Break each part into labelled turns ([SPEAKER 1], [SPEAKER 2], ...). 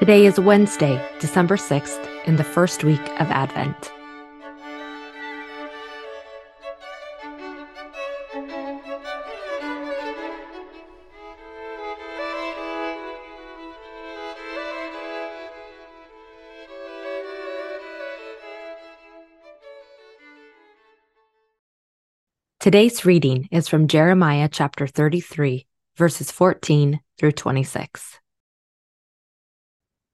[SPEAKER 1] Today is Wednesday, December 6th, in the first week of Advent. Today's reading is from Jeremiah chapter 33, verses 14 through 26.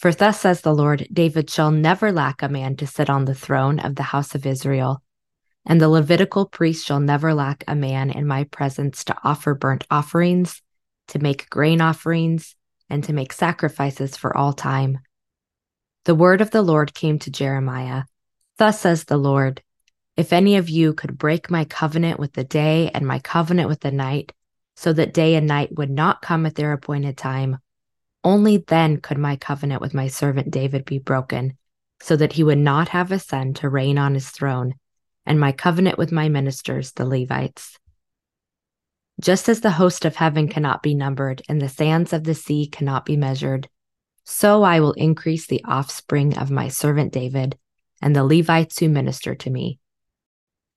[SPEAKER 1] For thus says the Lord David shall never lack a man to sit on the throne of the house of Israel, and the Levitical priest shall never lack a man in my presence to offer burnt offerings, to make grain offerings, and to make sacrifices for all time. The word of the Lord came to Jeremiah. Thus says the Lord If any of you could break my covenant with the day and my covenant with the night, so that day and night would not come at their appointed time. Only then could my covenant with my servant David be broken, so that he would not have a son to reign on his throne, and my covenant with my ministers, the Levites. Just as the host of heaven cannot be numbered, and the sands of the sea cannot be measured, so I will increase the offspring of my servant David and the Levites who minister to me.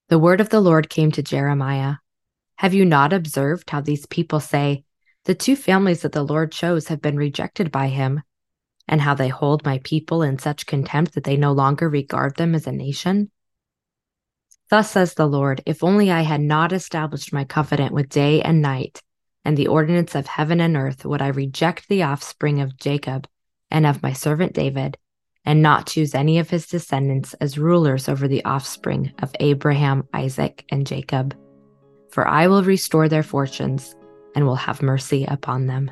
[SPEAKER 1] The word of the Lord came to Jeremiah have you not observed how these people say, The two families that the Lord chose have been rejected by him, and how they hold my people in such contempt that they no longer regard them as a nation? Thus says the Lord, if only I had not established my covenant with day and night, and the ordinance of heaven and earth, would I reject the offspring of Jacob and of my servant David, and not choose any of his descendants as rulers over the offspring of Abraham, Isaac, and Jacob for I will restore their fortunes and will have mercy upon them.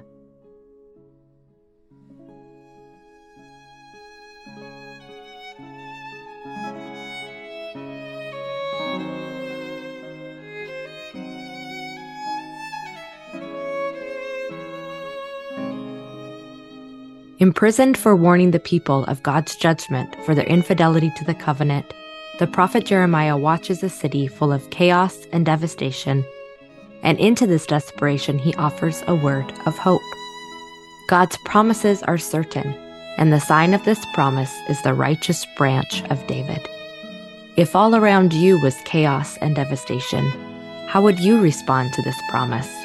[SPEAKER 1] Imprisoned for warning the people of God's judgment for their infidelity to the covenant, the prophet Jeremiah watches a city full of chaos and devastation, and into this desperation, he offers a word of hope. God's promises are certain, and the sign of this promise is the righteous branch of David. If all around you was chaos and devastation, how would you respond to this promise?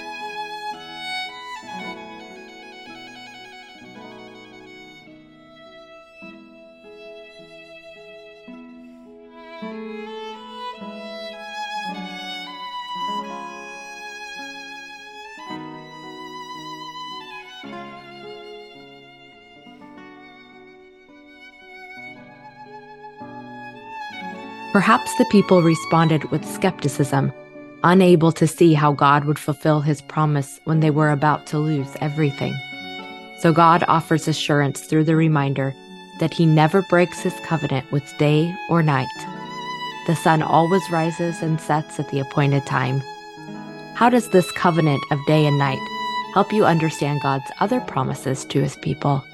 [SPEAKER 1] Perhaps the people responded with skepticism, unable to see how God would fulfill his promise when they were about to lose everything. So God offers assurance through the reminder that he never breaks his covenant with day or night. The sun always rises and sets at the appointed time. How does this covenant of day and night help you understand God's other promises to his people?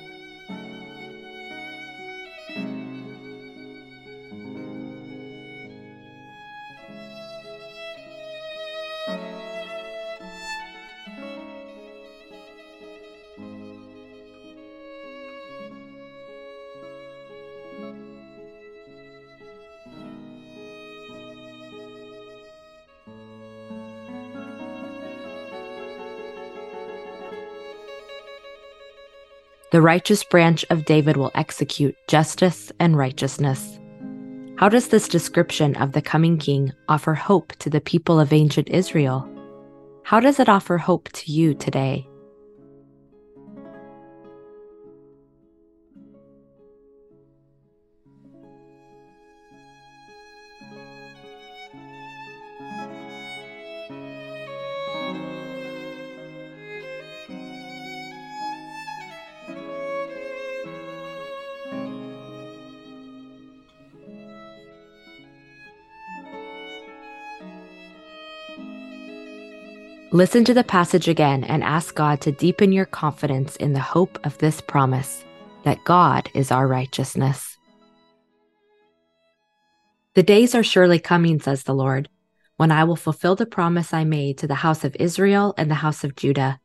[SPEAKER 1] The righteous branch of David will execute justice and righteousness. How does this description of the coming king offer hope to the people of ancient Israel? How does it offer hope to you today? Listen to the passage again and ask God to deepen your confidence in the hope of this promise that God is our righteousness. The days are surely coming, says the Lord, when I will fulfill the promise I made to the house of Israel and the house of Judah.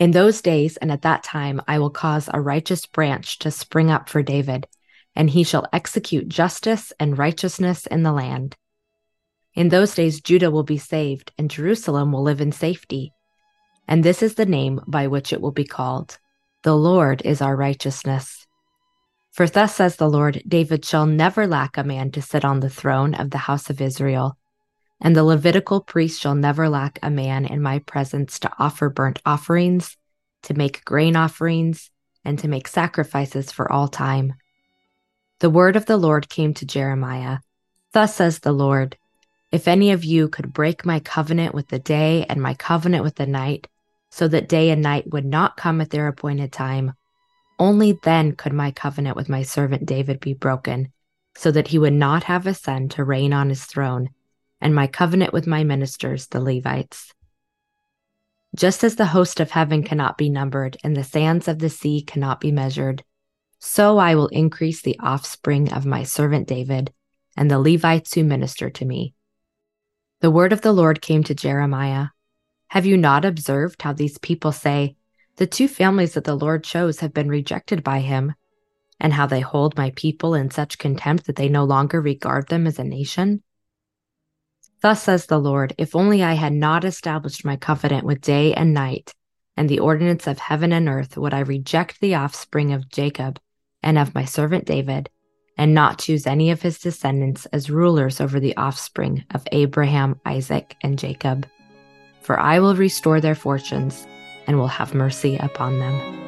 [SPEAKER 1] In those days and at that time, I will cause a righteous branch to spring up for David, and he shall execute justice and righteousness in the land. In those days, Judah will be saved, and Jerusalem will live in safety. And this is the name by which it will be called The Lord is our righteousness. For thus says the Lord David shall never lack a man to sit on the throne of the house of Israel. And the Levitical priest shall never lack a man in my presence to offer burnt offerings, to make grain offerings, and to make sacrifices for all time. The word of the Lord came to Jeremiah Thus says the Lord if any of you could break my covenant with the day and my covenant with the night, so that day and night would not come at their appointed time, only then could my covenant with my servant David be broken, so that he would not have a son to reign on his throne, and my covenant with my ministers, the Levites. Just as the host of heaven cannot be numbered and the sands of the sea cannot be measured, so I will increase the offspring of my servant David and the Levites who minister to me the word of the Lord came to Jeremiah Have you not observed how these people say, The two families that the Lord chose have been rejected by him, and how they hold my people in such contempt that they no longer regard them as a nation? Thus says the Lord If only I had not established my covenant with day and night, and the ordinance of heaven and earth, would I reject the offspring of Jacob and of my servant David and not choose any of his descendants as rulers over the offspring of Abraham, Isaac, and Jacob. For I will restore their fortunes and will have mercy upon them.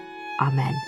[SPEAKER 1] Amen.